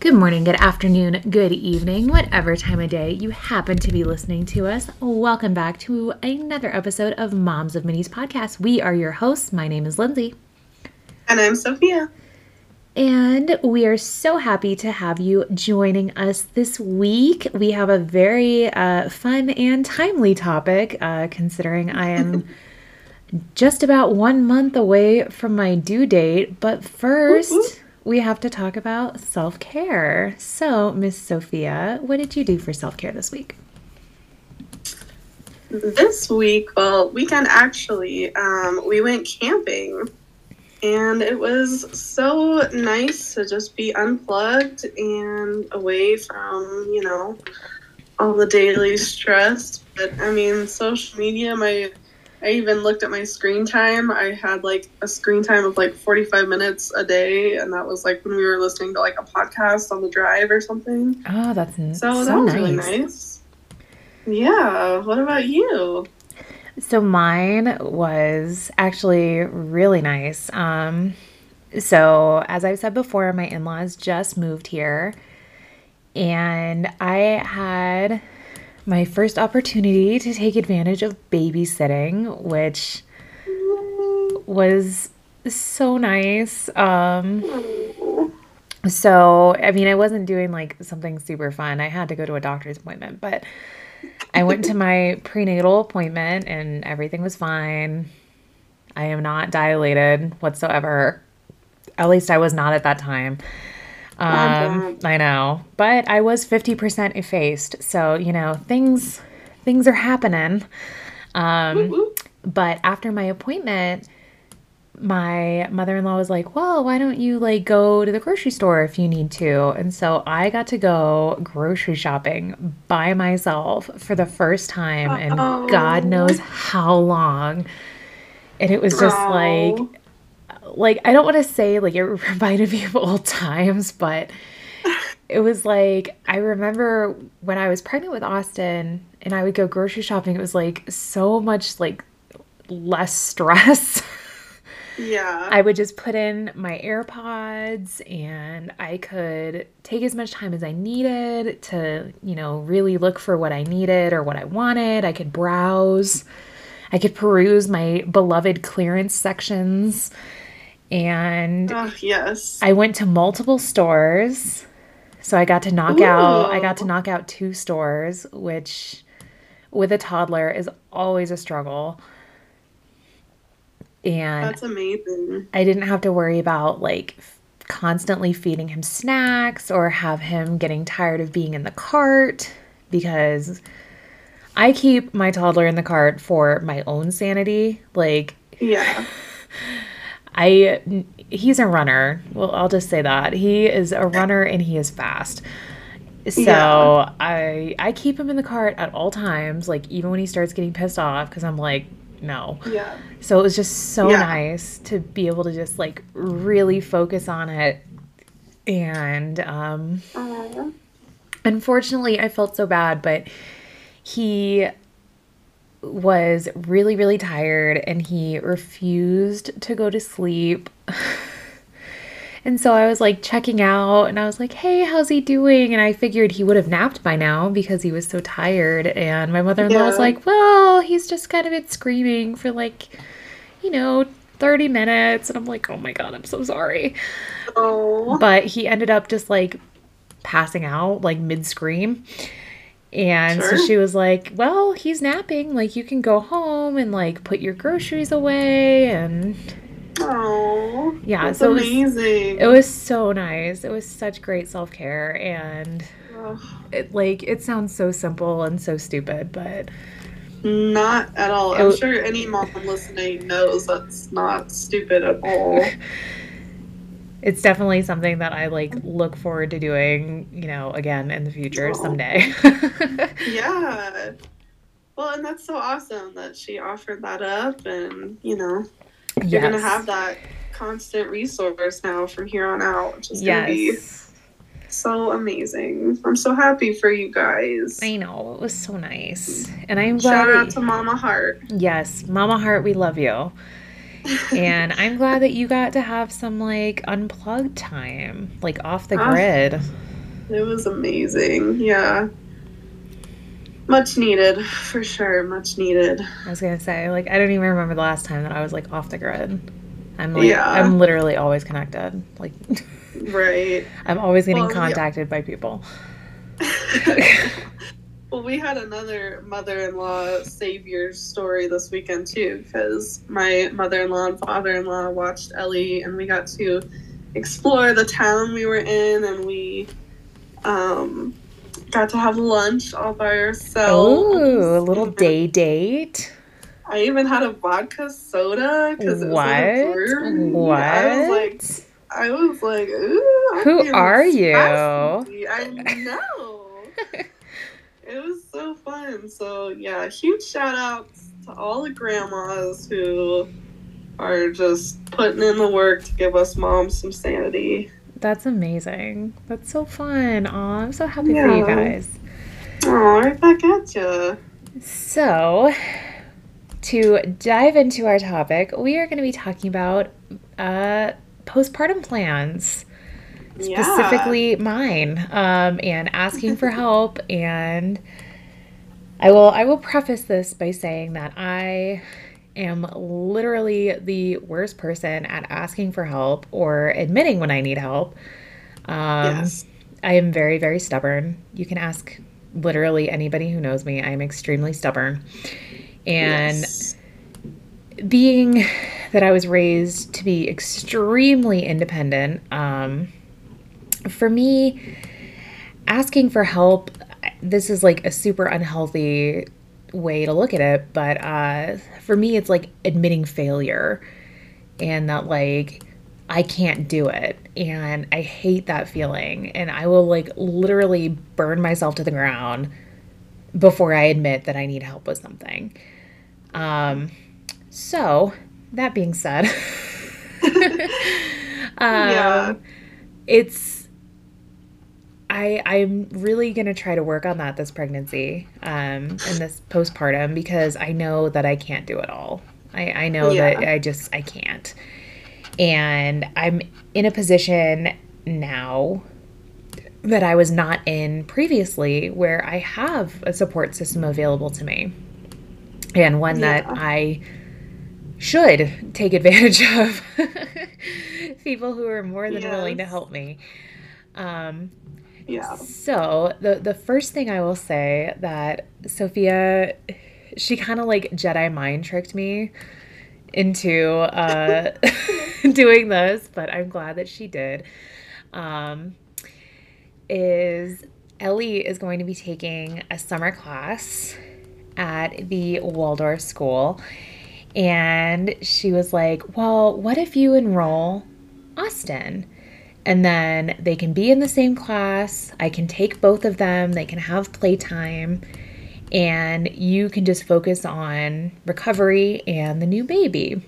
Good morning, good afternoon, good evening, whatever time of day you happen to be listening to us. Welcome back to another episode of Moms of Minis podcast. We are your hosts. My name is Lindsey. And I'm Sophia. And we are so happy to have you joining us this week. We have a very uh, fun and timely topic, uh, considering I am just about one month away from my due date. But first, we have to talk about self care. So, Miss Sophia, what did you do for self care this week? This week, well, weekend actually, um, we went camping and it was so nice to just be unplugged and away from, you know, all the daily stress. But I mean, social media, my I even looked at my screen time. I had like a screen time of like 45 minutes a day, and that was like when we were listening to like a podcast on the drive or something. Oh, that's so, so that was nice. really nice. Yeah. What about you? So mine was actually really nice. Um, so as I've said before, my in-laws just moved here, and I had my first opportunity to take advantage of babysitting, which was so nice. Um, so, I mean, I wasn't doing like something super fun. I had to go to a doctor's appointment, but I went to my prenatal appointment and everything was fine. I am not dilated whatsoever. At least I was not at that time. Um, I know, but I was 50% effaced. So, you know, things things are happening. Um, but after my appointment, my mother-in-law was like, "Well, why don't you like go to the grocery store if you need to?" And so I got to go grocery shopping by myself for the first time and God knows how long. And it was just like like I don't want to say like it reminded me of old times, but it was like I remember when I was pregnant with Austin and I would go grocery shopping, it was like so much like less stress. Yeah. I would just put in my AirPods and I could take as much time as I needed to, you know, really look for what I needed or what I wanted. I could browse. I could peruse my beloved clearance sections and oh, yes. I went to multiple stores. So I got to knock Ooh. out I got to knock out two stores, which with a toddler is always a struggle. And That's amazing. I didn't have to worry about like constantly feeding him snacks or have him getting tired of being in the cart because I keep my toddler in the cart for my own sanity. Like, yeah. I he's a runner. Well, I'll just say that. He is a runner and he is fast. So yeah. I I keep him in the cart at all times, like even when he starts getting pissed off because I'm like, no. Yeah. So it was just so yeah. nice to be able to just like really focus on it. And um uh. unfortunately I felt so bad, but he was really, really tired and he refused to go to sleep. and so I was like checking out and I was like, hey, how's he doing? And I figured he would have napped by now because he was so tired. And my mother in law yeah. was like, well, he's just kind of been screaming for like, you know, 30 minutes. And I'm like, oh my God, I'm so sorry. Oh. But he ended up just like passing out like mid scream. And sure. so she was like, Well, he's napping. Like, you can go home and, like, put your groceries away. And. Oh. Yeah. so amazing. It was, it was so nice. It was such great self care. And. It, like, it sounds so simple and so stupid, but. Not at all. I'm sure any mom listening knows that's not stupid at all. it's definitely something that I like look forward to doing, you know, again in the future someday. yeah. Well, and that's so awesome that she offered that up and, you know, you're going to have that constant resource now from here on out, which is yes. going to be so amazing. I'm so happy for you guys. I know. It was so nice. And I'm Shout out to Mama Heart. Yes, Mama Heart, we love you. And I'm glad that you got to have some like unplugged time, like off the Ah. grid. It was amazing. Yeah. Much needed, for sure. Much needed. I was gonna say, like, I don't even remember the last time that I was like off the grid. I'm like, Yeah. I'm literally always connected. Like, Right. I'm always getting Well, yeah. contacted by people. well, we had another mother-in-law savior story this weekend too, because my mother-in-law and father-in-law watched Ellie, and we got to explore the town we were in, and we um, got to have lunch all by ourselves. Oh, a little day date. I even had a vodka soda because it was in. What? I was like, I was like, Who are you? I know. it was so fun. So yeah, huge shout outs to all the grandmas who are just putting in the work to give us moms some sanity. That's amazing. That's so fun. Aw, I'm so happy for you guys. Oh, right back at ya. So, to dive into our topic, we are going to be talking about uh, postpartum plans, Yeah. specifically mine, um, and asking for help. And I will I will preface this by saying that I am literally the worst person at asking for help or admitting when I need help. Um, yes. I am very, very stubborn. You can ask literally anybody who knows me. I am extremely stubborn. And Yes. being that I was raised to be extremely independent, um, for me, asking for help, this is like a super unhealthy way to look at it, but uh, for me, it's like admitting failure and that, like, I can't do it. And I hate that feeling. And I will, like, literally burn myself to the ground before I admit that I need help with something. Um, so, that being said, um, Yeah. it's I I'm really gonna try to work on that this pregnancy, um, and this postpartum because I know that I can't do it all. I I know that I just I can't, and I'm in a position now that I was not in previously, where I have a support system available to me, and one that I should take advantage of. People who are more than willing to help me. Um, Yeah. so the the first thing I will say that Sophia, she kind of like Jedi mind tricked me into uh, doing this, but I'm glad that she did. Um, is Ellie is going to be taking a summer class at the Waldorf school. And she was like, Well, what if you enroll Austin? And then they can be in the same class. I can take both of them. They can have playtime. And you can just focus on recovery and the new baby.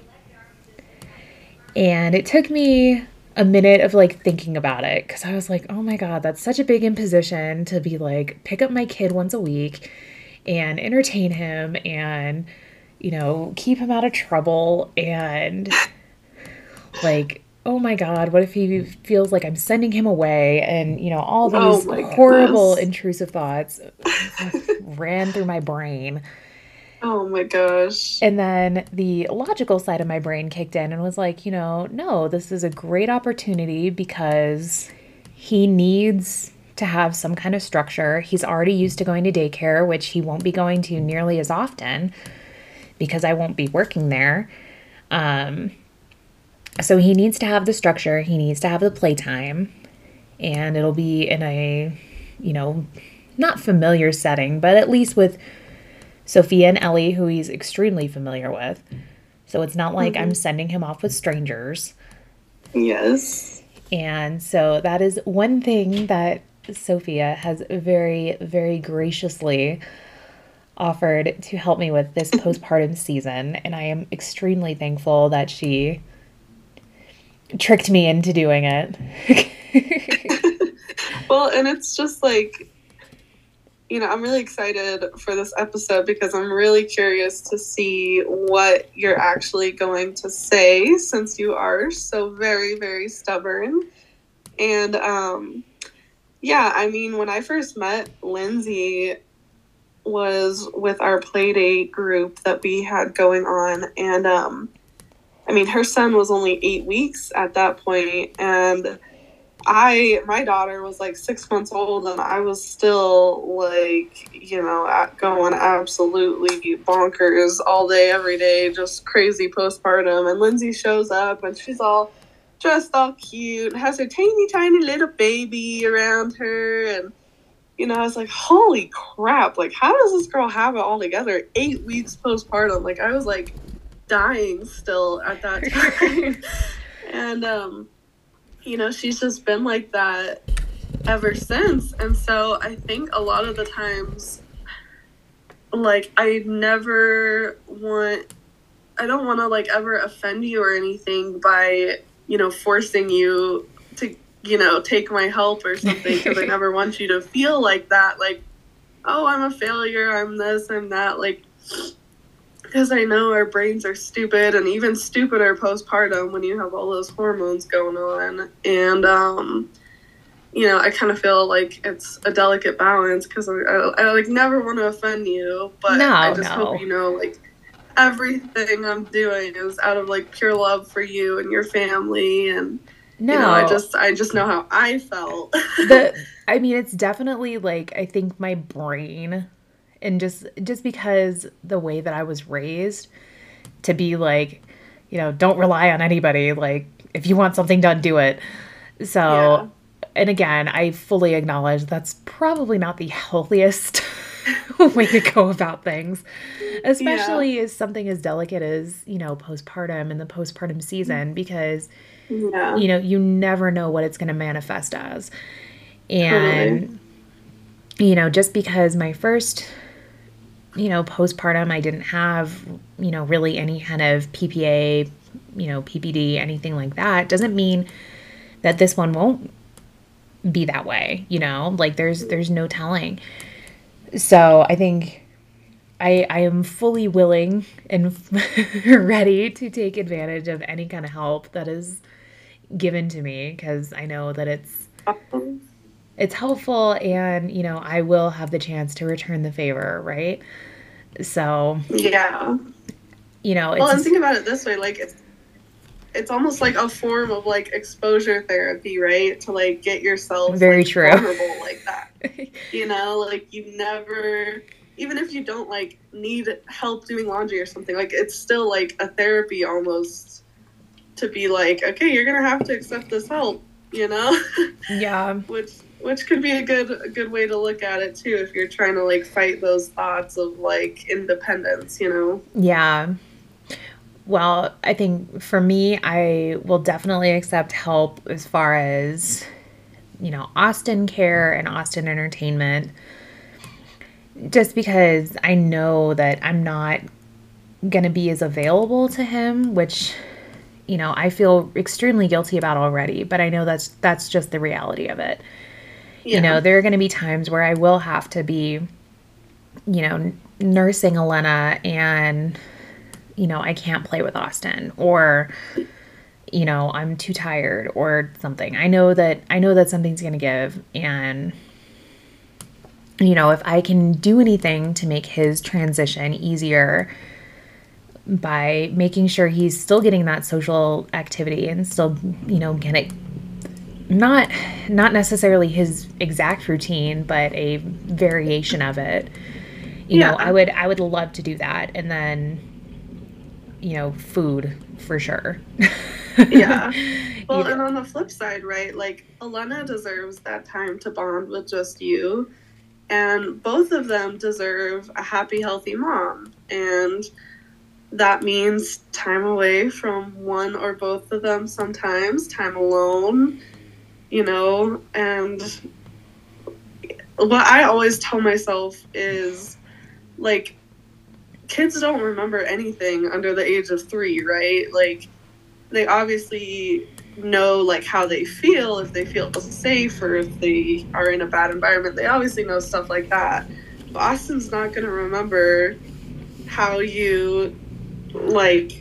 And it took me a minute of like thinking about it because I was like, oh my God, that's such a big imposition to be like, pick up my kid once a week and entertain him and, you know, keep him out of trouble. And like, oh my God, what if he feels like I'm sending him away? And, you know, all Oh these my horrible, goodness. intrusive thoughts ran through my brain. Oh my gosh. And then the logical side of my brain kicked in and was like, you know, no, this is a great opportunity because he needs to have some kind of structure. He's already used to going to daycare, which he won't be going to nearly as often because I won't be working there. Um, so he needs to have the structure, he needs to have the playtime, and it'll be in a, you know, not familiar setting, but at least with Sophia and Ellie, who he's extremely familiar with. So it's not like I'm mm-hmm. sending him off with strangers. Yes. And so that is one thing that Sophia has very, very graciously offered to help me with this postpartum season. And I am extremely thankful that she tricked me into doing it. Well, and it's just like you know, I'm really excited for this episode because I'm really curious to see what you're actually going to say since you are so very, very stubborn. And um, yeah, I mean, when I first met Lindsey, was with our playdate group that we had going on, and um, I mean, her son was only eight weeks at that point, and I my daughter was like six months old and I was still like you know going absolutely bonkers all day every day just crazy postpartum. And Lindsey shows up and she's all dressed all cute has her tiny tiny little baby around her and you know I was like holy crap like how does this girl have it all together? Eight weeks postpartum like I was like dying still at that time and um you know, she's just been like that ever since. And so I think a lot of the times, like, I never want, I don't want to, like, ever offend you or anything by, you know, forcing you to, you know, take my help or something because I never want you to feel like that. Like, oh, I'm a failure, I'm this, I'm that. Like, because I know our brains are stupid and even stupider postpartum when you have all those hormones going on. And, um, you know, I kind of feel like it's a delicate balance because I, I, I, like never want to offend you, but no, I just no. hope you know, like, everything I'm doing is out of like pure love for you and your family and no, you know, I just I just know how I felt. the I mean, it's definitely like I think my brain and just just because the way that I was raised to be like, you know, don't rely on anybody. Like, if you want something done, do it. So, yeah. and again, I fully acknowledge that's probably not the healthiest way to go about things, especially yeah. as something as delicate as, you know, postpartum and the postpartum season, mm-hmm. because, yeah. you know, you never know what it's going to manifest as. And, totally. you know, just because my first you know, postpartum, I didn't have, you know, really any kind of PPA, you know, PPD, anything like that, doesn't mean that this one won't be that way, you know? Like there's there's no telling. So, I think I I am fully willing and ready to take advantage of any kind of help that is given to me because I know that it's it's helpful and you know i will have the chance to return the favor right so yeah. you know well and think about it this way like it's it's almost like a form of like exposure therapy right? To like get yourself very like, true. vulnerable like that. You know like you never even if you don't like need help doing laundry or something like it's still like a therapy almost to be like okay you're gonna have to accept this help you know? Yeah. Which which could be a good a good way to look at it too if you're trying to like fight those thoughts of like independence you know? Yeah. Well i think for me i will definitely accept help as far as you know austin care and austin entertainment. Just because i know that i'm not going to be as available to him which you know i feel extremely guilty about already but i know that's that's just the reality of it yeah. You know, there are going to be times where I will have to be, you know, nursing Elena and, you know, I can't play with Austin or, you know, I'm too tired or something. I know that, I know that something's going to give. And, you know, if I can do anything to make his transition easier, by making sure he's still getting that social activity and still, you know, getting not not necessarily his exact routine, but a variation of it. You yeah. know, I would I would love to do that, and then you know, food for sure. yeah. Well, and on the flip side, right? Like Elena deserves that time to bond with just you, and both of them deserve a happy, healthy mom, and that means time away from one or both of them sometimes, time alone, you know, and what I always tell myself is like kids don't remember anything under the age of 3, right? Like they obviously know like how they feel if they feel safe or if they are in a bad environment they obviously know stuff like that austin's not going to remember how you like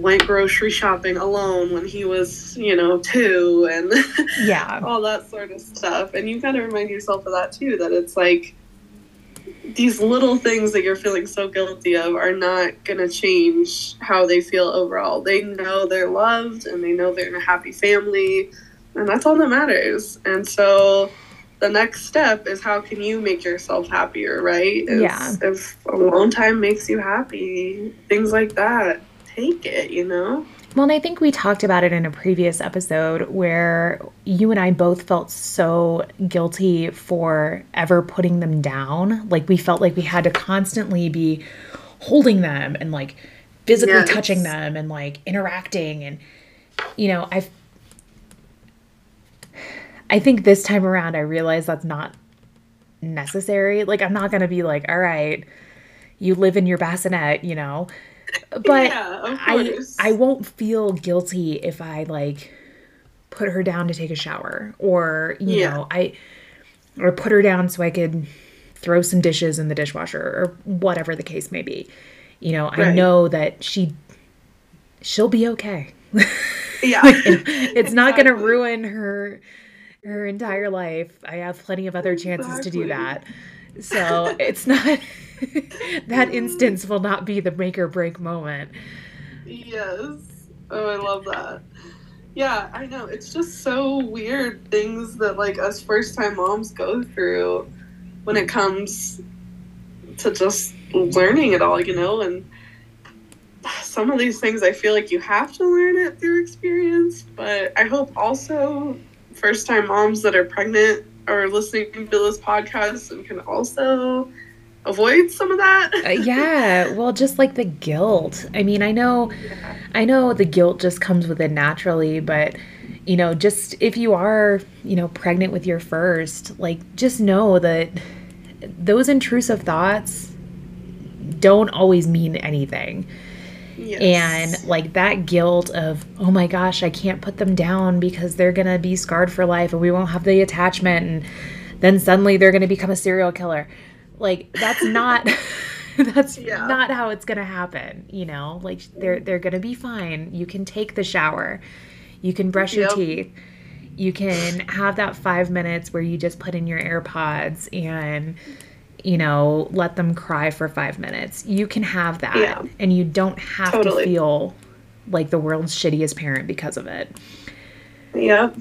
went grocery shopping alone when he was you know two and Yeah. all that sort of stuff and you got to remind yourself of that too that it's like these little things that you're feeling so guilty of are not going to change how they feel overall. They know they're loved and they know they're in a happy family, and that's all that matters. And so the next step is how can you make yourself happier, right? Is Yeah. If alone time makes you happy, things like that, take it, you know? Well, and I think we talked about it in a previous episode where you and I both felt so guilty for ever putting them down. Like we felt like we had to constantly be holding them and like physically Yes. touching them and like interacting and you know, I've I think this time around I realized that's not necessary. Like I'm not going to be like, "All right, you live in your bassinet, you know." But yeah, I. I won't feel guilty if I like put her down to take a shower or you Yeah. know I or put her down so I could throw some dishes in the dishwasher or whatever the case may be. You know, I know that she she'll be okay. yeah. it's not going to ruin her her entire life. I have plenty of other chances to do that. So, it's not that instance will not be the make or break moment. Yes. Oh, I love that. Yeah, I know. It's just so weird things that like us first time moms go through when it comes to just learning it all, you know, and some of these things I feel like you have to learn it through experience, but I hope also first time moms that are pregnant are listening to this podcast and can also avoid some of that. Uh, yeah, well, just like the guilt. I mean, I know, I know the guilt just comes with it naturally, but you know, just if you are, you know, pregnant with your first, like, just know that those intrusive thoughts don't always mean anything. Yes. And like that guilt of, oh my gosh, I can't put them down because they're going to be scarred for life and we won't have the attachment. And then suddenly they're going to become a serial killer. Like that's not. That's Yeah. not how it's gonna happen, you know. Like they're mm. they're gonna be fine. You can take the shower, you can brush your teeth, you can have that five minutes where you just put in your AirPods and you know let them cry for five minutes. You can have that, Yeah. and you don't have Totally. to feel like the world's shittiest parent because of it. Yep.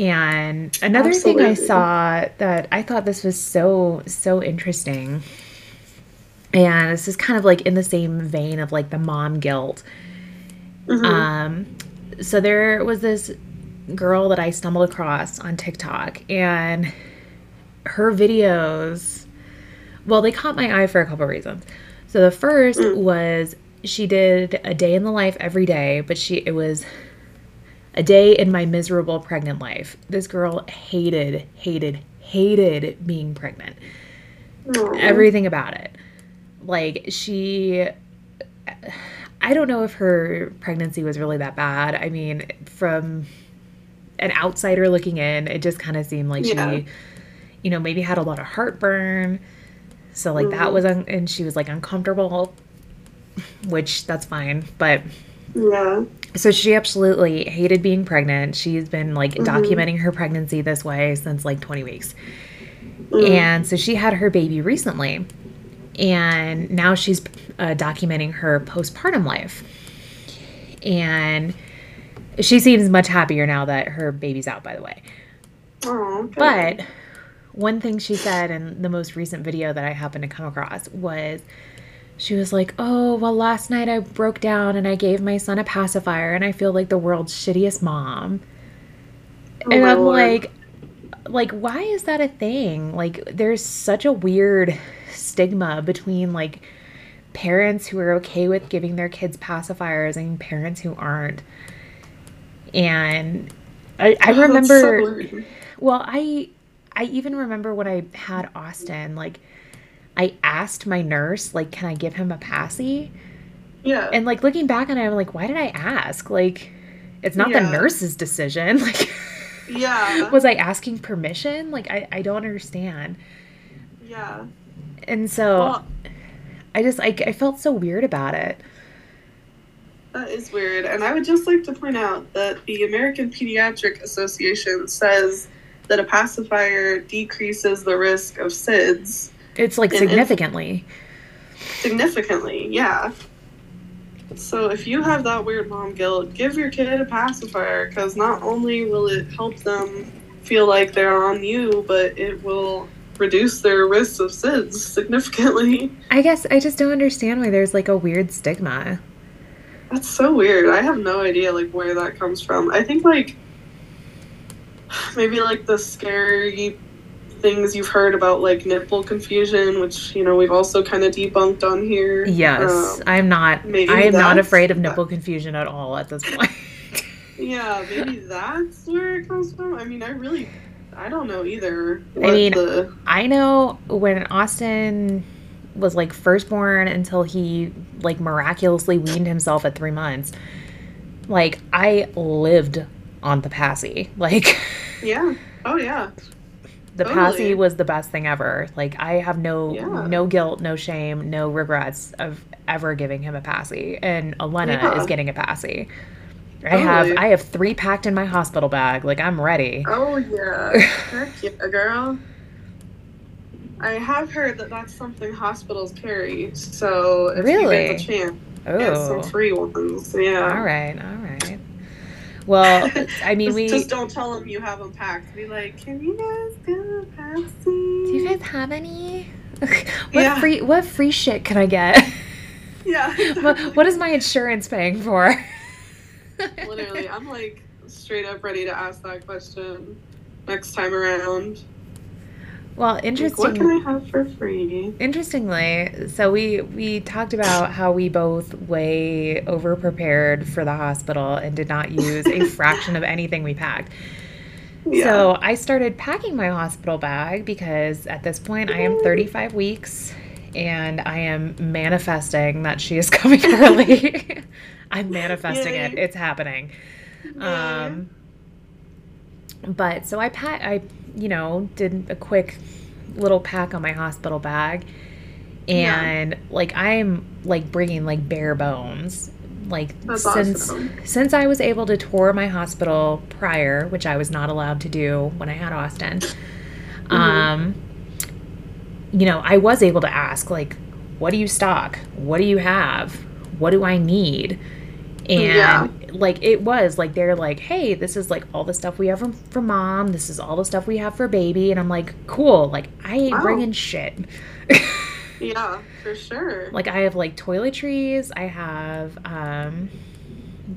And another thing I saw that I thought this was so so interesting. And this is kind of like in the same vein of like the mom guilt. Mhm. Um so there was this girl that I stumbled across on TikTok and her videos well, they caught my eye for a couple reasons. So the first Mm. was she did a day in the life every day, but she it was a day in my miserable pregnant life. This girl hated, hated, hated being pregnant. Aw. Everything about it. Like she I don't know if her pregnancy was really that bad. I mean, from an outsider looking in, it just kind of seemed like Yeah. she you know, maybe had a lot of heartburn. So like that Mhm. was un- and she was like uncomfortable, which that's fine, but Yeah. so she absolutely hated being pregnant. She's been like Mhm. documenting her pregnancy this way since like 20 weeks. Mm. And so she had her baby recently. And now she's uh, documenting her postpartum life. And she seems much happier now that her baby's out, by the way. Aw, good. But one thing she said in the most recent video that I happened to come across was she was like, Oh, well, last night I broke down and I gave my son a pacifier and I feel like the world's shittiest mom. Oh and I'm Lord. like, like, why is that a thing? Like, there's such a weird stigma between like parents who are okay with giving their kids pacifiers and parents who aren't. And I, I Oh, that's so remember well, I I even remember when I had Austin, like I asked my nurse, like, can I give him a passy? Yeah. And like looking back on it, I'm like, why did I ask? Like It's not the nurse's decision. Like, Yeah. was I asking permission? Like, I, I don't understand. yeah. And so Well, I just, I, I felt so weird about it. that is weird. And I would just like to point out that the American Pediatric Association says that a pacifier decreases the risk of SIDS It's like And- significantly. significantly. Yeah. So if you have that weird mom guilt, give your kid a pacifier because not only will it help them feel like they're on you, but it will reduce their risks of SIDS significantly. I guess I just don't understand why there's like a weird stigma. That's so weird. I have no idea like where that comes from. I think like maybe like the scary things you've heard about like nipple confusion, which you know we've also kind of debunked on here. Yes, Um, I'm not. maybe I am not afraid of nipple confusion at all at this point. yeah, maybe that's where it comes from. I mean, I really, I don't know either. I mean- the I know when Austin was like firstborn until he like miraculously weaned himself at three months. Like I lived on the passy. Like yeah, oh yeah, the Totally. passy was the best thing ever. Like I have no Yeah. no guilt, no shame, no regrets of ever giving him a passy. And Elena Yeah. is getting a passy. I have I have three packed in my hospital bag. Like I'm ready. oh yeah, heck yeah, girl. I have heard that that's something hospitals carry. So if you Really? get the chance, get some Oh. free ones. Yeah. All right, all right. Well, I mean, just, we. just don't tell them you have them packed. Be like, can you guys get a Pepsi? Do you guys have any? what Yeah. free What free shit can I get? Yeah. what, what is my insurance paying for? Literally, I'm like straight up ready to ask that question next time around. Well, Like, interesting. what can I have for free? Interestingly, so we we talked about how we both way over prepared for the hospital and did not use a fraction of anything we packed. Yeah. So I started packing my hospital bag because at this point I am 35 weeks and I am manifesting that she is coming early. I'm manifesting it. It's happening. Um, but so I pat I you know did a quick little pack on my hospital bag Yeah. and like I'm like bringing like bare bones like That's since awesome. since I was able to tour my hospital prior which I was not allowed to do when I had Austin Mm-hmm. um you know I was able to ask like what do you stock what do you have what do I need and Yeah. Like it was like they're like hey this is like all the stuff we have from, for mom. This is all the stuff we have for baby. And i'm like cool. Like i ain't Wow. bringing shit. Yeah, for sure. like i have like toiletries. I have um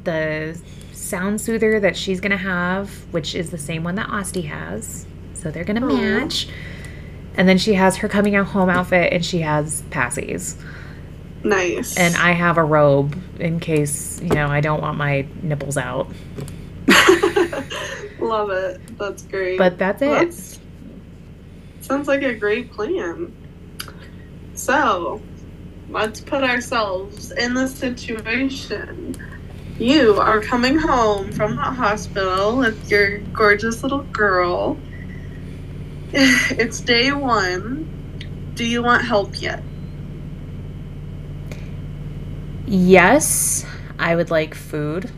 the sound soother that she's gonna have which is the same one that Osti has. So they're gonna Aw. match. And then she has her coming out home outfit and she has passies Nice. and i have a robe in case you know i don't want my nipples out Love it. That's great. but that's it That's- sounds like a great plan. So, let's put ourselves in the situation. You are coming home from the hospital with your gorgeous little girl. It's day one. Do you want help yet? Yes, I would like food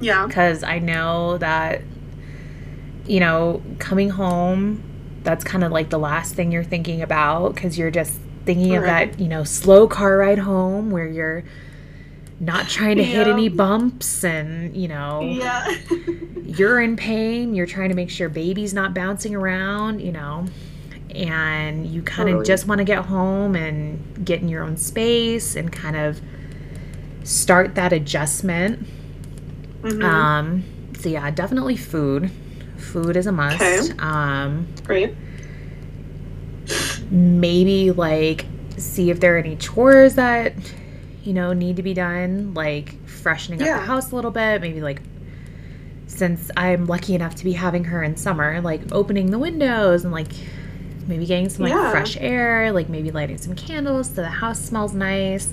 Yeah. because I know that, you know, coming home, that's kind of like the last thing you're thinking about because you're just thinking of that, you know, slow car ride home where you're not trying to hit any bumps and, you know, Yeah. you're in pain. You're trying to make sure baby's not bouncing around, you know, and you kind of Totally. just want to get home and get in your own space and kind of start that adjustment. Mhm. Um, so yeah, definitely food. Food is a must. Okay. Um, Great. maybe like see if there are any chores that you know need to be done like freshening up the house a little bit maybe like since i'm lucky enough to be having her in summer like opening the windows and like maybe getting some like Yeah. fresh air like maybe lighting some candles so the house smells nice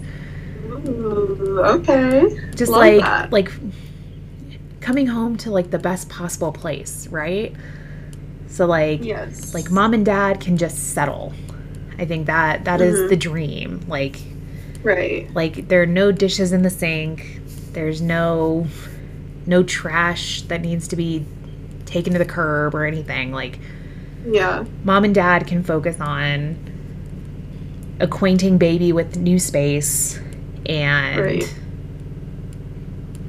Ooh, okay. just Love like that. like coming home to like the best possible place, right? So like Yes. like mom and dad can just settle. I think that that is Mhm. the dream. Like Right. like there are no dishes in the sink. There's no no trash that needs to be taken to the curb or anything. Like Yeah. mom and dad can focus on acquainting baby with new space and Right.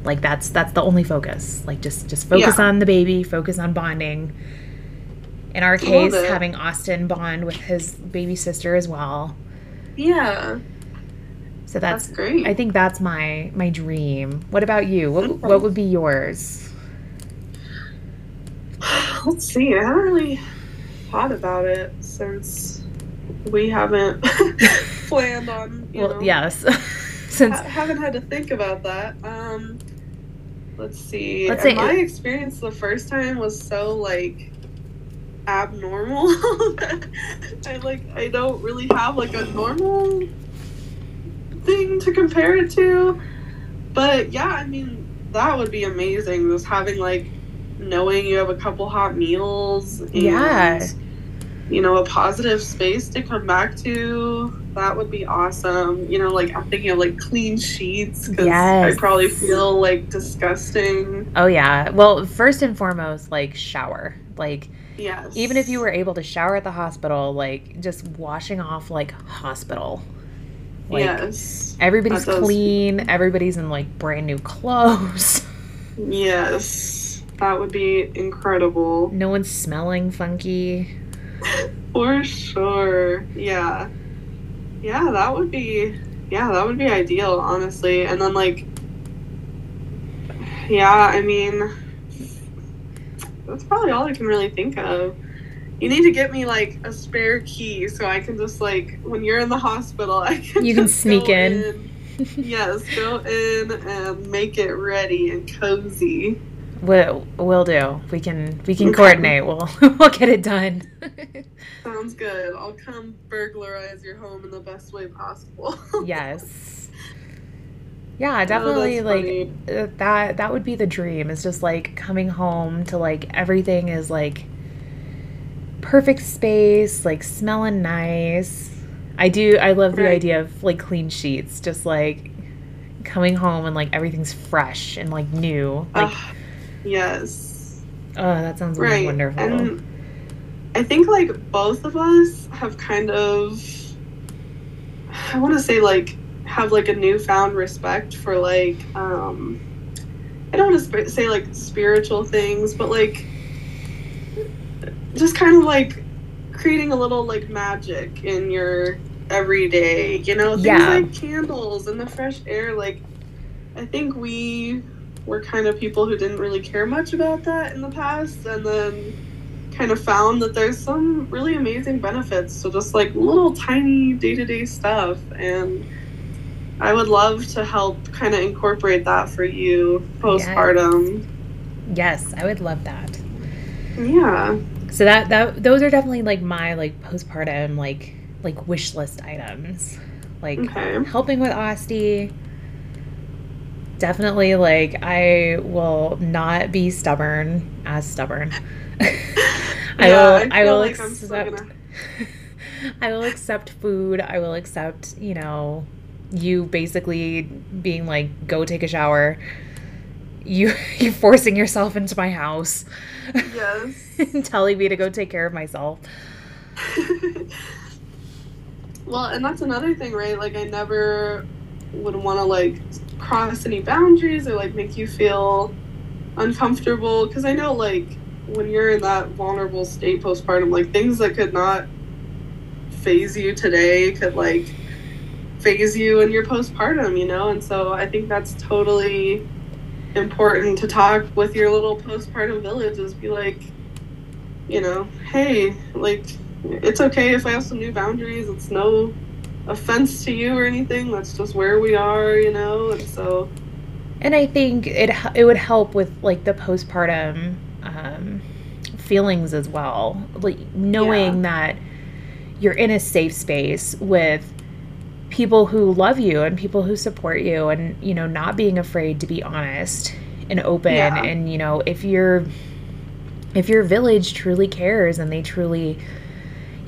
like that's that's the only focus like just just focus Yeah. on the baby focus on bonding in our case having austin bond with his baby sister as well Yeah. so that's, That's great. i think that's my my dream what about you what, Okay. what would be yours Let's see. I haven't really thought about it since we haven't planned on. You well know, yes since ha- haven't had to think about that. Um, let's see. Let's say- my experience the first time was so like abnormal. I like I don't really have like a normal thing to compare it to. But yeah, I mean that would be amazing. Just having like knowing you have a couple hot meals and Yeah. you know a positive space to come back to that would be awesome. You know like i'm thinking of like clean sheets because Yes. i probably feel like disgusting. Oh yeah. Well first and foremost like shower. Like yes. even if you were able to shower at the hospital like just washing off like hospital. Like yes. everybody's clean. Everybody's in like brand new clothes. Yes. That would be incredible. No one's smelling funky. For sure. Yeah yeah that would be yeah that would be ideal honestly. And then like yeah i mean that's probably all i can really think of. You need to get me like a spare key so i can just like when you're in the hospital i can You can just sneak go in. yes go in and make it ready and cozy we'll, we'll do. We can we can Okay. coordinate. We'll we'll get it done. Sounds good. I'll come burglarize your home in the best way possible. Yes. Yeah Oh, definitely that's like funny. uh, that that would be the dream is just like coming home to like everything is like perfect space like smelling nice. I do i love the idea of like clean sheets just like coming home and like everything's fresh and like new. Like Ugh, yes oh that sounds right wonderful and i think like both of us have kind of i want to say like have like a newfound respect for like um i don't want to sp- say like spiritual things but like just kind of like creating a little like magic in your everyday you know things Yeah. like candles and the fresh air like i think we were kind of people who didn't really care much about that in the past and then kind of found that there's some really amazing benefits to just like little tiny day-to-day stuff. And i would love to help kind of incorporate that for you postpartum. Yes. I would love that. Yeah. So that that those are definitely like my like postpartum like like wish list items. Like okay. helping with Osti. Definitely, like I will not be stubborn as stubborn. I Yeah, will. I I, will like accept. gonna- I will accept food. I will accept. You know, you basically being like, go take a shower. You you forcing yourself into my house, yes telling me to go take care of myself. well and that's another thing right like i never would want to like cross any boundaries or like make you feel uncomfortable because i know like when you're in that vulnerable state postpartum like things that could not phase you today could like phase you in your postpartum you know and so i think that's totally important to talk with your little postpartum village is be like you know hey like it's okay if I have some new boundaries. It's no offense to you or anything. That's just where we are, you know. And so, And I think it it would help with like the postpartum um, feelings as well, like knowing that you're in a safe space with people who love you and people who support you, and you know not being afraid to be honest and open Yeah. and you know if your if your village truly cares and they truly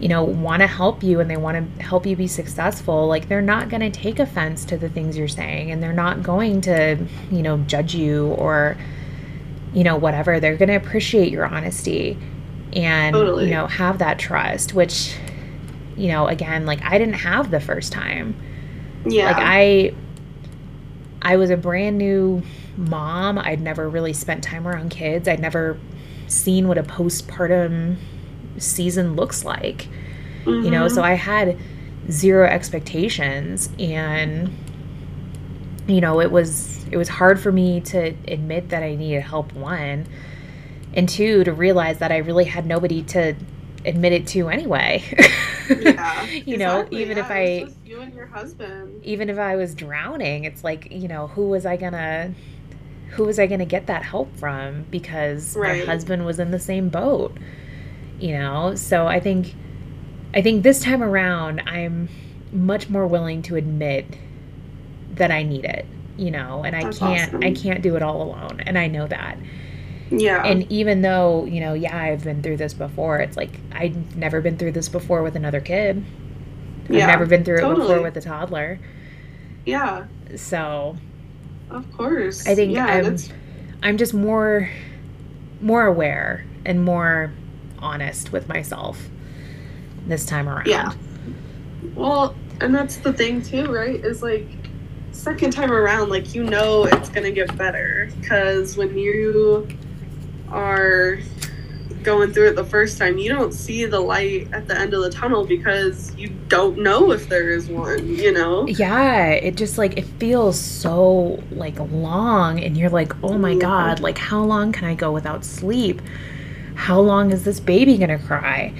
you know want to help you and they want to help you be successful like they're not going to take offense to the things you're saying and they're not going to you know judge you or you know whatever they're going to appreciate your honesty and Totally. you know have that trust which you know again like I didn't have the first time Yeah. like I I was a brand new mom. I'd never really spent time around kids. I'd never seen what a postpartum season looks like. You know, Mhm. so I had zero expectations and you know, it was it was hard for me to admit that I needed help one and two to realize that I really had nobody to admit it to anyway. yeah. you know, Exactly, even yeah, if I you and your husband. even if I was drowning, it's like, you know, who was I gonna who was I gonna get that help from? Because Right. my husband was in the same boat. You know? So I think I think this time around I'm much more willing to admit that I need it, you know, and I That's can't I can't do it all alone. And I know that. Yeah. And even though, you know, yeah, I've been through this before, it's like I've never been through this before with another kid. I've Yeah, never been through it before with a toddler. yeah. So Of course. I think yeah, I'm that's I'm just more more aware and more honest with myself this time around. Yeah. Well, and that's the thing too, right? Is like second time around, like you know it's gonna get better because when you are going through it the first time, you don't see the light at the end of the tunnel because you don't know if there is one. You know? Yeah, it just like it feels so like long and you're like, "Oh my Mhm. god, like how long can I go without sleep? How long is this baby going to cry?"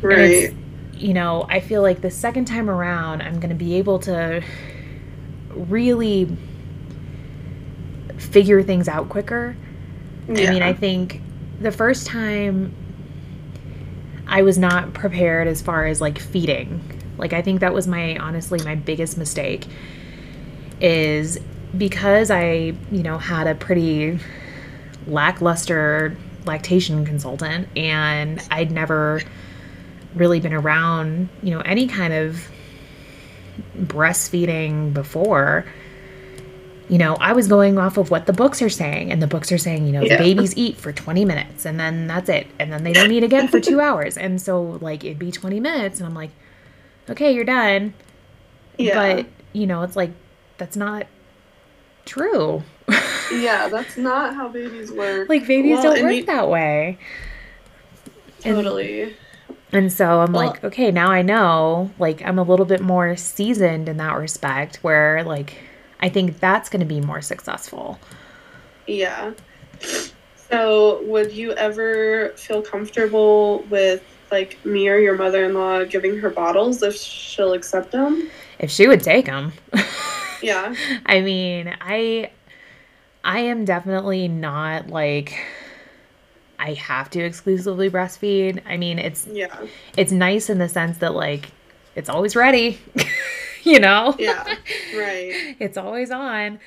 Right. it's, you know, I feel like the second time around I'm going to be able to really figure things out quicker. Yeah. I mean, I think the first time I was not prepared as far as like feeding. Like I think that was my honestly my biggest mistake is because I, you know, had a pretty lackluster lactation consultant and I'd never really been around, you know, any kind of breastfeeding before you know, I was going off of what the books are saying, and the books are saying, you know, Yeah. the babies eat for 20 minutes and then that's it. And then they don't eat again for two hours. And so, like, it'd be 20 minutes, and I'm like, okay, you're done. yeah. But, you know, it's like, that's not true. Yeah, that's not how babies work. like, babies Well, don't work you- that way. And- Totally. And so I'm Well- like, okay, now I know, like, I'm a little bit more seasoned in that respect, where, like, I think that's going to be more successful. Yeah. So, would you ever feel comfortable with like me or your mother-in-law giving her bottles if she'll accept them? If she would take them. Yeah. I mean, I I am definitely not like I have to exclusively breastfeed. I mean, it's Yeah. it's nice in the sense that like it's always ready. you know? Yeah. Right. it's always on.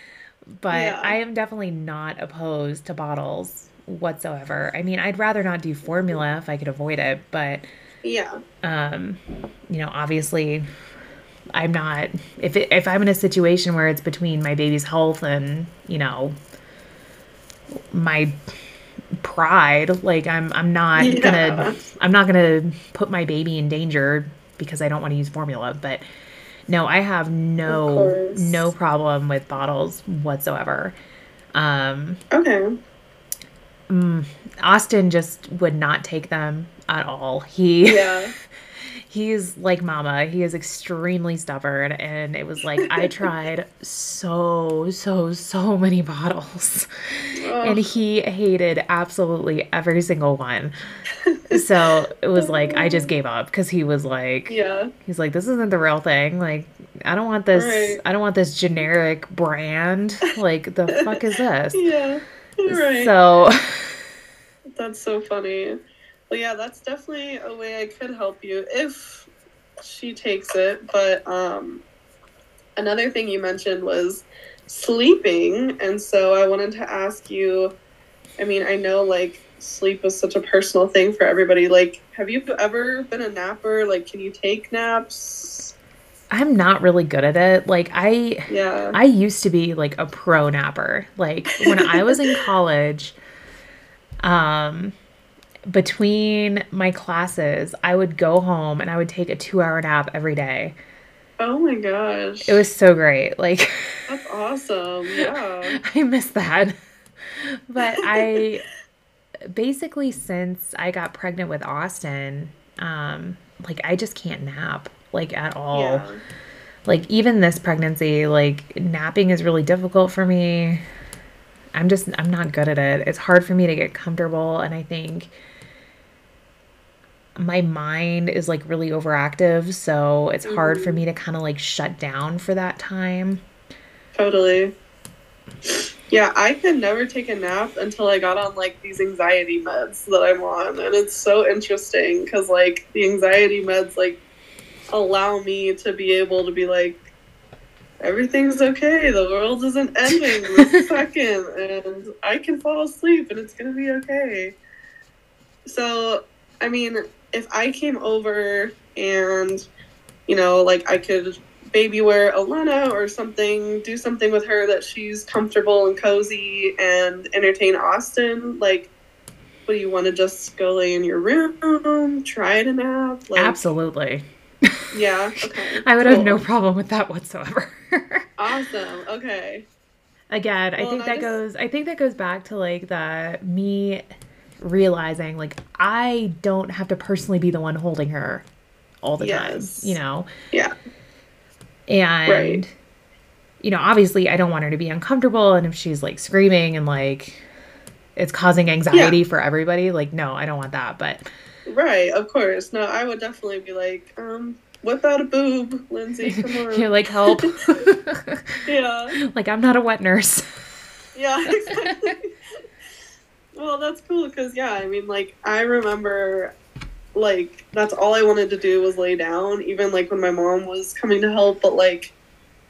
But Yeah. I am definitely not opposed to bottles whatsoever. I mean, I'd rather not do formula if I could avoid it, but Yeah. um, you know, obviously, I'm not. If it, if I'm in a situation where it's between my baby's health and you know my pride, like I'm I'm not Yeah. gonna I'm not gonna put my baby in danger because I don't want to use formula. But no, I have no no problem with bottles whatsoever. Um, Okay. mm, Austin just would not take them at all. He Yeah. He's like mama. He is extremely stubborn. And it was like, I tried so, so, so many bottles. And he hated absolutely every single one. So it was like, I just gave up because he was like, yeah. he's like, this isn't the real thing. Like, I don't want this, Right. I don't want this generic brand. Like, the fuck is this? Yeah. Right. So, That's so funny. Well, yeah, that's definitely a way I could help you if she takes it. But um, another thing you mentioned was sleeping. And so I wanted to ask you I mean, I know like sleep is such a personal thing for everybody. Like, have you ever been a napper? Like, can you take naps? I'm not really good at it. Like I Yeah. I used to be like a pro napper. Like when I was in college, um between my classes, I would go home and I would take a 2-hour nap every day. oh my gosh. It was so great. Like That's awesome. Yeah. I miss that. But I basically since I got pregnant with Austin, um like I just can't nap like at all. Yeah. like even this pregnancy like napping is really difficult for me i'm just i'm not good at it it's hard for me to get comfortable and i think my mind is like really overactive so it's hard for me mm-hmm. to kind of like shut down for that time Totally. Yeah, I could never take a nap until I got on like these anxiety meds that I'm on. And it's so interesting because like the anxiety meds like allow me to be able to be like, everything's okay. The world isn't ending this second. And I can fall asleep and it's to be okay. So, I mean, if I came over and, you know, like I could baby wear Elena or something, do something with her that she's comfortable and cozy and entertain Austin, like, what do you want to just go lay in your room, try to nap? Like, absolutely Yeah. Okay. i would have no problem with that whatsoever Awesome. Okay. again i think I that just- goes i think that goes back to like the me realizing like i don't have to personally be the one holding her all the Yes. time you know Yeah. and Right. you know obviously i don't want her to be uncomfortable and if she's like screaming and like it's causing anxiety for everybody like no i don't want that but Right. Of course. No, I would definitely be like, um, whip out a boob, Lindsey. Come on. you're like help yeah. like i'm not a wet nurse Yeah, exactly. Well, that's cool because yeah, I mean, like I remember, like that's all I wanted to do was lay down, even like when my mom was coming to help. But like,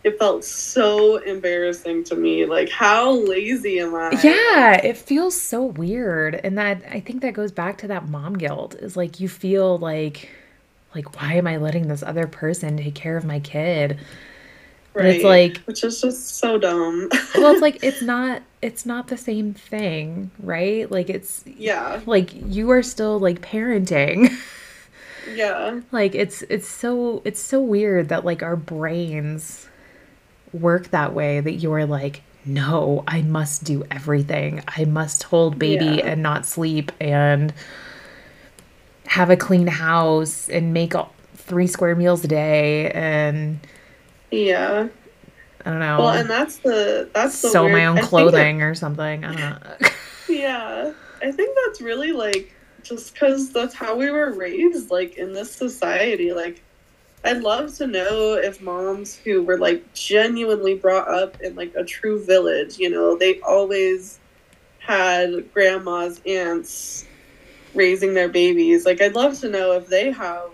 it felt so embarrassing to me. Like, how lazy am I? yeah it feels so weird and that i think that goes back to that mom guilt is like you feel like like why am i letting this other person take care of my kid right. and it's like which is just so dumb. well it's like it's not it's not the same thing right? Like it's yeah, like you are still like parenting. Yeah, like it's it's so it's so weird that like our brains work that way that you're like no i must do everything. I must hold baby Yeah. and not sleep and have a clean house and make all, three square meals a day and yeah. I don't know Well, and that's the that's the sew weird- my own I think that- clothing or something i don't know Yeah, I think that's really like just because that's how we were raised, like in this society. Like, I'd love to know if moms who were like genuinely brought up in like a true village, you know, they always had grandmas, aunts raising their babies. Like, I'd love to know if they have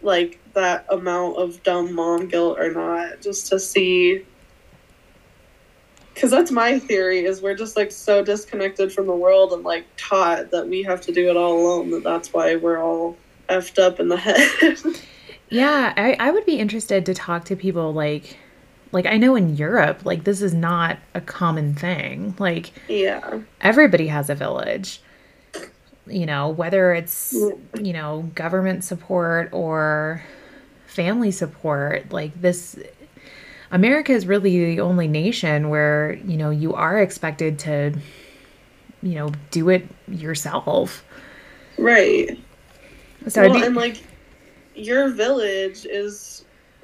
like that amount of dumb mom guilt or not, just to see because that's my theory is we're just like so disconnected from the world and like taught that we have to do it all alone that that's why we're all effed up in the head Yeah, I, I would be interested to talk to people like like I know in Europe, like this is not a common thing. Like yeah everybody has a village. You know, whether it's you know, government support or family support, like this America is really the only nation where, you know, you are expected to you know, do it yourself. right So well be- and like your village is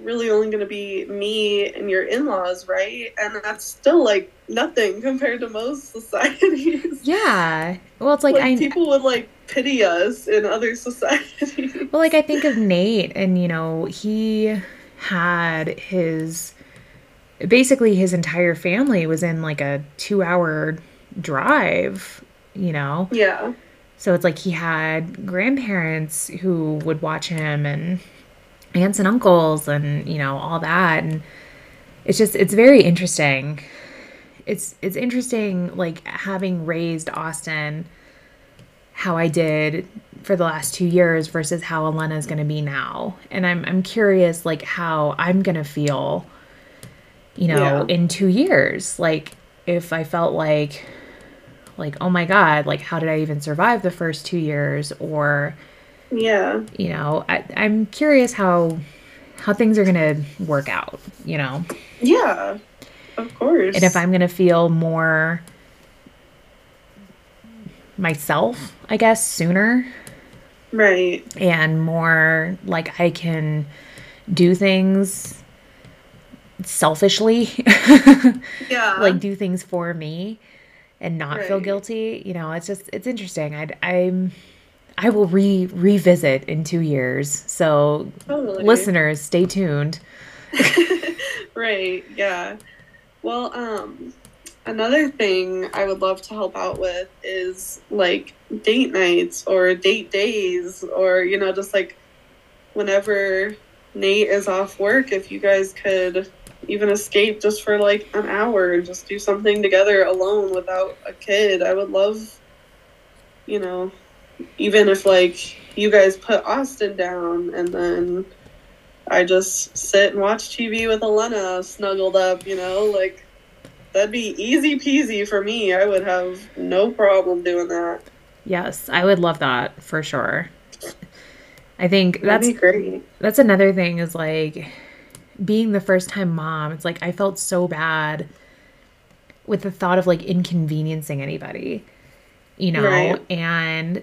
really only going to be me and your in-laws right and that's still like nothing compared to most societies yeah. Well, it's like, like, I people would like pity us in other societies Well, like I think of Nate, and you know, he had his basically his entire family was in like a two hour drive, you know. yeah So it's like he had grandparents who would watch him and aunts and uncles and, you know, all that. And it's just it's very interesting. It's it's interesting like having raised Austin how I did for the last 2 years versus how Elena is going to be now. And I'm I'm curious like how I'm going to feel you know Yeah. in 2 years. Like if I felt like like oh my god, like how did I even survive the first 2 years or Yeah. you know, I, I'm curious how how things are gonna work out, you know, Yeah. Of course. and if I'm gonna feel more myself, I guess, sooner right. and more like I can do things selfishly, Yeah. like do things for me and not feel guilty. You know, it's just it's interesting. I I'm I will re revisit in two years. So Totally. listeners, stay tuned. right. Yeah. Well, um, another thing I would love to help out with is like date nights or date days or, you know, just like whenever Nate is off work, if you guys could even escape just for like an hour and just do something together alone without a kid, I would love, you know, even if like you guys put Austin down and then I just sit and watch TV with Elena snuggled up, you know, like that'd be easy peasy for me. I would have no problem doing that. Yes, I would love that for sure. I think that's great. that's another thing is like being the first time mom. It's like I felt so bad with the thought of like inconveniencing anybody, you know, Right. and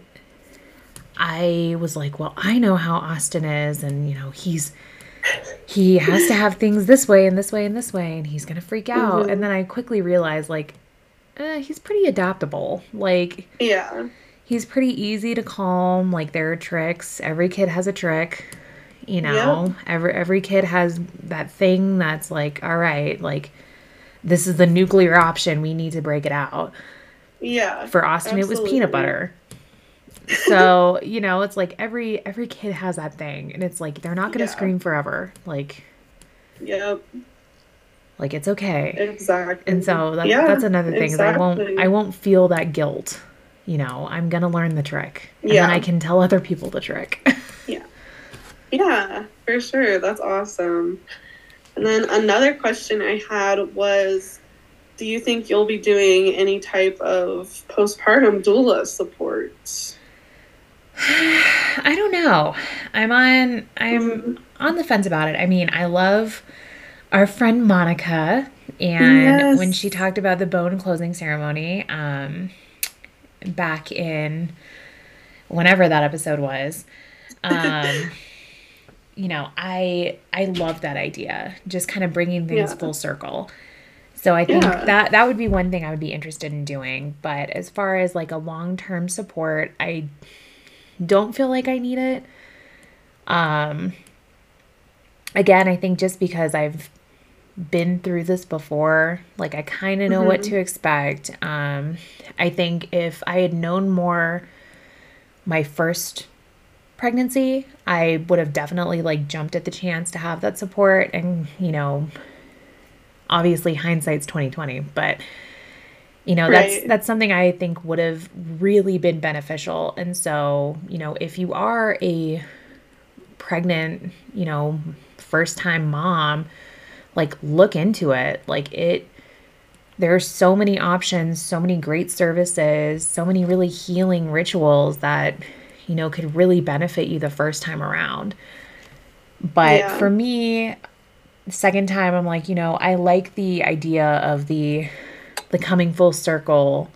I was like, well, I know how Austin is, and you know, he's he has to have things this way and this way and this way, and he's gonna freak out. Mhm. And then I quickly realized, like, eh, he's pretty adaptable. Like, Yeah. he's pretty easy to calm. Like, there are tricks. Every kid has a trick. You know, every every kid has that thing that's like, all right, like this is the nuclear option. We need to break it out. Yeah. For Austin, it was peanut butter. So, you know, it's like every every kid has that thing and it's like they're not going to Yeah. scream forever. Like Yep. like it's okay. Exactly. And so that, Yeah, that's another thing is I won't. I won't feel that guilt. You know, I'm going to learn the trick. And then I can tell other people the trick. Yeah. Yeah, for sure. That's awesome. And then another question I had was Do you think you'll be doing any type of postpartum doula support? I don't know. I'm on I'm Mhm. on the fence about it. I mean, I love our friend Monica and Yes. when she talked about the bone closing ceremony um back in whenever that episode was. Um you know, I I love that idea. Just kind of bringing things Yeah. full circle. So I think Yeah. that that would be one thing I would be interested in doing, but as far as like a long-term support, I don't feel like I need it. Um again, I think just because I've been through this before, like I kind of know what to expect. Um I think if I had known more my first pregnancy, I would have definitely like jumped at the chance to have that support and, you know, obviously hindsight's 2020, but you know, that's Right. that's something I think would have really been beneficial. And so, you know, if you are a pregnant, you know, first time mom, like look into it. Like it there's so many options, so many great services, so many really healing rituals that you know could really benefit you the first time around. But Yeah. for me, second time I'm like, you know, I like the idea of the the coming full circle,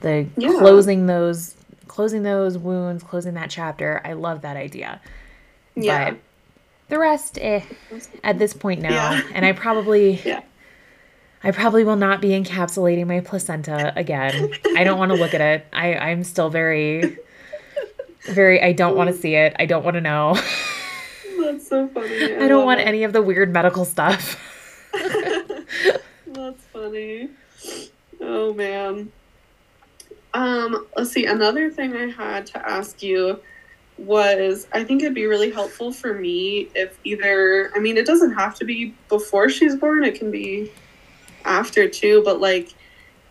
the Yeah. closing those closing those wounds, closing that chapter. I love that idea. Yeah. But the rest, eh, at this point now. Yeah. And I probably Yeah. I probably will not be encapsulating my placenta again. I don't want to look at it. I, I'm still very very I don't want to see it. I don't want to know. That's so funny. I don't want it. any of the weird medical stuff. That's funny. Oh man. Um, let's see. Another thing I had to ask you was I think it'd be really helpful for me if either I mean it doesn't have to be before she's born, it can be after too, but like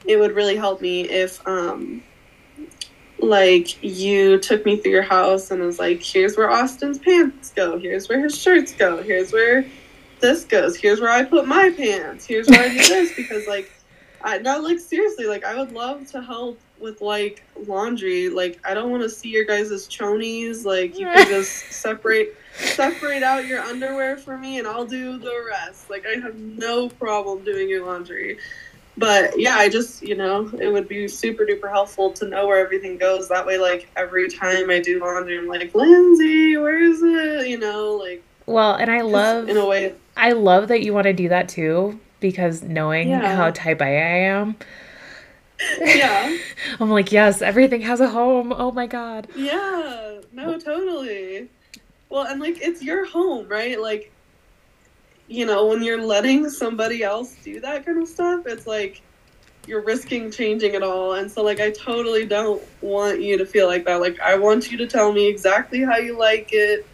it would really help me if um like you took me through your house and was like, here's where Austin's pants go, here's where his shirts go, here's where this goes, here's where I put my pants, here's where I do this. Because like I no like seriously, like I would love to help with like laundry. Like I don't want to see your guys' chonies. Like you can just separate separate out your underwear for me and I'll do the rest. Like I have no problem doing your laundry. But yeah, I just, you know, it would be super duper helpful to know where everything goes. That way, like every time I do laundry, I'm like, Lindsey, where is it? You know, like. Well, and I love, in a way, I love that you want to do that too, because knowing yeah. how type A I am, yeah. I'm like, yes, everything has a home. Oh my god. Yeah. No, totally. Well, and like it's your home, right? Like you know, when you're letting somebody else do that kind of stuff, it's like you're risking changing it all. And so like I totally don't want you to feel like that. Like I want you to tell me exactly how you like it,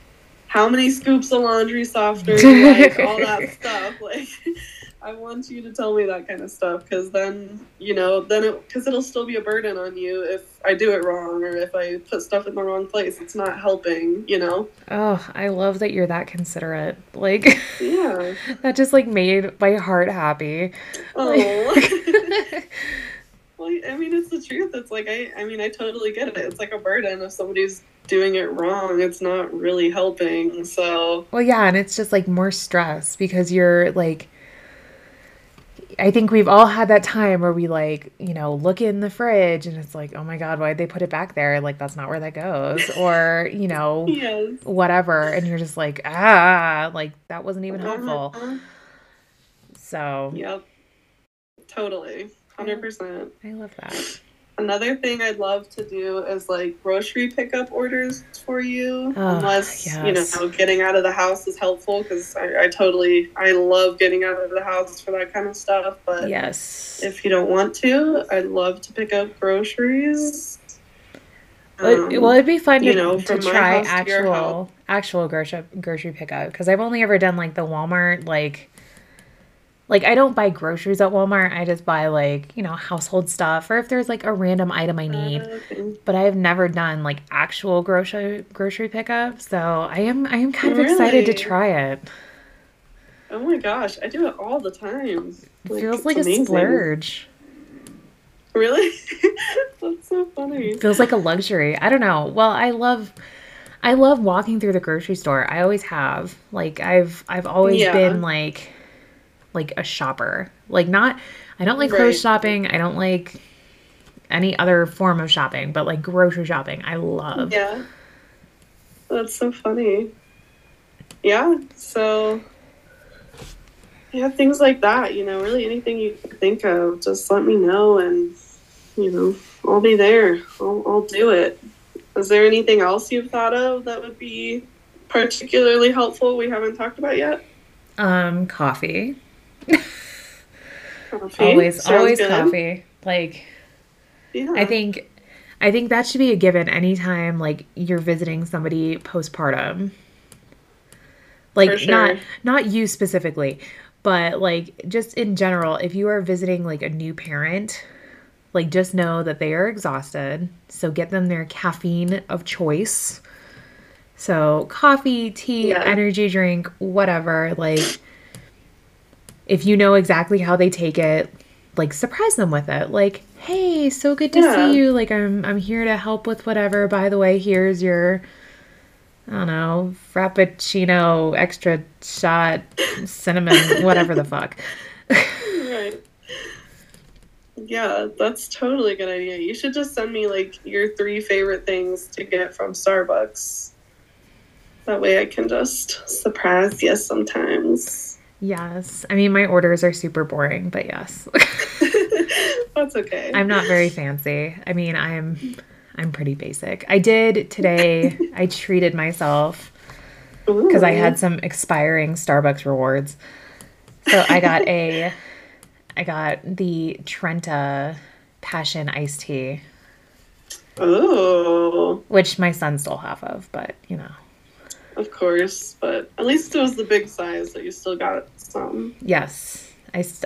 how many scoops of laundry softener you like, all that stuff. Like I want you to tell me that kind of stuff because then, you know, then it, because it'll still be a burden on you if I do it wrong or if I put stuff in the wrong place. It's not helping, you know? Oh, I love that you're that considerate. Like, yeah. that just like made my heart happy. Oh. Like... well, I mean, it's the truth. It's like, I, I mean, I totally get it. It's like a burden if somebody's doing it wrong. It's not really helping. So, well, yeah. And it's just like more stress because you're like, I think we've all had that time where we like, you know, look in the fridge and it's like, oh my God, why'd they put it back there? Like, that's not where that goes. Or, you know, yes. whatever. And you're just like, ah, like that wasn't even helpful. Uh-huh. So, yep. Totally. 100%. I love that. Another thing I'd love to do is like grocery pickup orders for you, oh, unless yes. you know getting out of the house is helpful because I, I, totally I love getting out of the house for that kind of stuff. But yes, if you don't want to, I'd love to pick up groceries. Um, well, it'd be fun to, know, to try actual actual grocery grocery pickup because I've only ever done like the Walmart like like I don't buy groceries at Walmart. I just buy like, you know, household stuff or if there's like a random item I ah, need. Okay. But I have never done like actual grocery grocery pickup. So I am I am kind of really? excited to try it. Oh my gosh, I do it all the time. It like, feels like amazing. a splurge. Really? That's so funny. It feels like a luxury. I don't know. Well, I love I love walking through the grocery store. I always have. Like I've I've always yeah. been like like a shopper. Like not I don't like right. clothes shopping. I don't like any other form of shopping, but like grocery shopping, I love. Yeah. That's so funny. Yeah, so yeah, things like that, you know, really anything you think of, just let me know and you know, I'll be there. I'll I'll do it. Is there anything else you've thought of that would be particularly helpful we haven't talked about yet? Um, coffee. Coffee. Always, Sounds always good. coffee. Like, yeah. I think, I think that should be a given anytime like you're visiting somebody postpartum. Like sure. not not you specifically, but like just in general, if you are visiting like a new parent, like just know that they are exhausted. So get them their caffeine of choice. So coffee, tea, yeah. energy drink, whatever. Like if you know exactly how they take it, like surprise them with it. Like, "Hey, so good to yeah. see you. Like I'm I'm here to help with whatever. By the way, here's your I don't know, frappuccino extra shot cinnamon whatever the fuck." right. Yeah, that's totally a good idea. You should just send me like your three favorite things to get from Starbucks. That way I can just surprise you sometimes. Yes. I mean, my orders are super boring, but yes. That's okay. I'm not very fancy. I mean, I'm I'm pretty basic. I did today, I treated myself because I had some expiring Starbucks rewards. So I got a I got the Trenta passion iced tea. Oh, which my son stole half of, but you know. Of course. But at least it was the big size that you still got some. Yes. I That's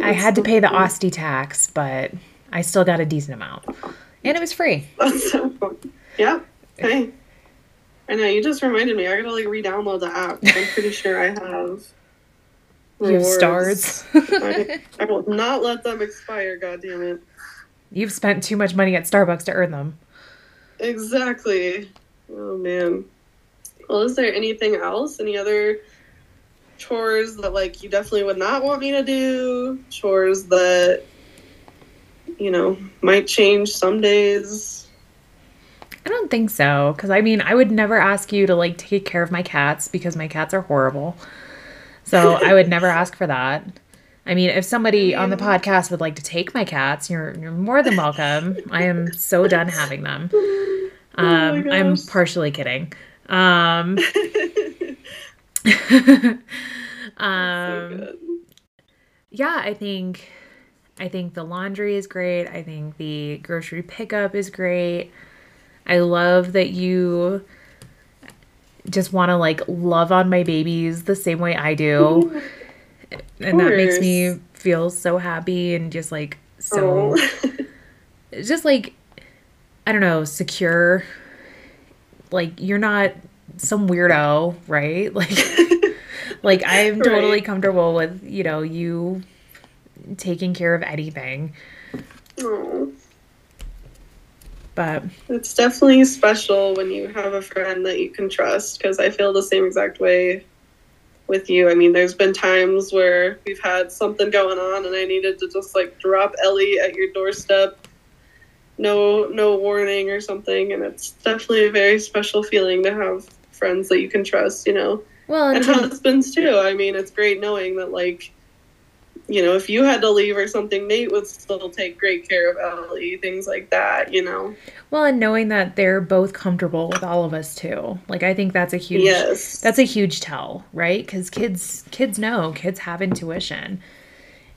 had to pay the. Osti tax, but I still got a decent amount. And it was free. That's so fun. Yep. Hey. I know, you just reminded me. I gotta like re download the app. I'm pretty sure I have. You have stars. I, I will not let them expire, God damn it. You've spent too much money at Starbucks to earn them. Exactly. Oh man. Well, is there anything else? Any other chores that like you definitely would not want me to do? Chores that you know might change some days. I don't think so. Because, I mean, I would never ask you to, like, take care of my cats because my cats are horrible. So I would never ask for that. I mean, if somebody on the podcast would like to take my cats, you're, you're more than welcome. I am so done having them. Um, I'm partially kidding. Um, um, good. yeah, I think I think the laundry is great. I think the grocery pickup is great. I love that you just want to like love on my babies the same way I do. And that makes me feel so happy and just like so Oh. just like I don't know, secure. Like you're not some weirdo, right? Like like I'm totally Right. comfortable with, you know, you taking care of anything. But It's definitely special when you have a friend that you can trust because I feel the same exact way with you. I mean, there's been times where we've had something going on and I needed to just like drop Ellie at your doorstep. No no warning or something and it's definitely a very special feeling to have friends that you can trust, you know. well, And and husbands too. I mean, it's great knowing that like you know, if you had to leave or something, Nate would still take great care of Ellie, things like that, you know. well, and knowing that they're both comfortable with all of us too. Like I think that's a huge Yes. that's a huge tell, right? Cuz kids kids know, kids have intuition.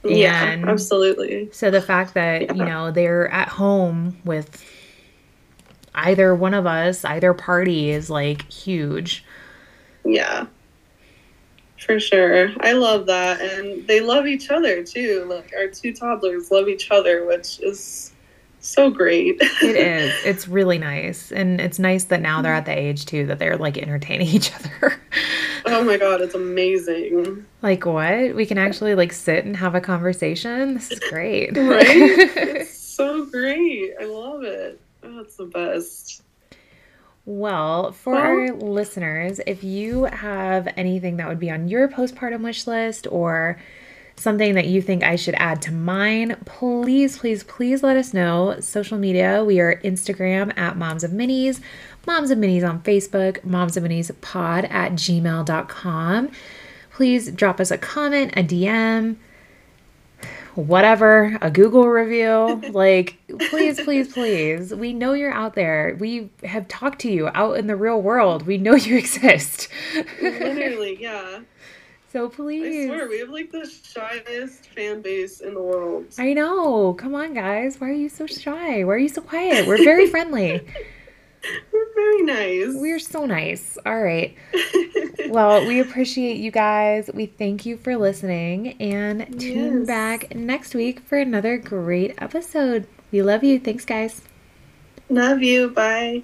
Yeah, And- absolutely. So the fact that, you know, they're at home with either one of us, either party is like huge. Yeah. For sure. I love that. And they love each other too. Like our two toddlers love each other, which is so great. It is. It's really nice. And it's nice that now they're at the age too that they're like entertaining each other. oh my god, it's amazing. like what? We can actually like sit and have a conversation. This is great. Right? it's so great. I love it. Oh, it's the best. Well, for Well- our listeners, if you have anything that would be on your postpartum wish list or something that you think I should add to mine, please, please, please let us know. Social media, we are Instagram at Moms of Minis, Moms of Minis on Facebook, Moms of Minis pod at gmail.com. Please drop us a comment, a DM, whatever, a Google review. Like, please, please, please. We know you're out there. We have talked to you out in the real world. We know you exist. Literally, yeah. So please. I swear, we have like the shyest fan base in the world. I know. Come on, guys. Why are you so shy? Why are you so quiet? We're very friendly. We're very nice. We're so nice. All right. Well, we appreciate you guys. We thank you for listening and tune back next week for another great episode. We love you. Thanks, guys. Love you. Bye.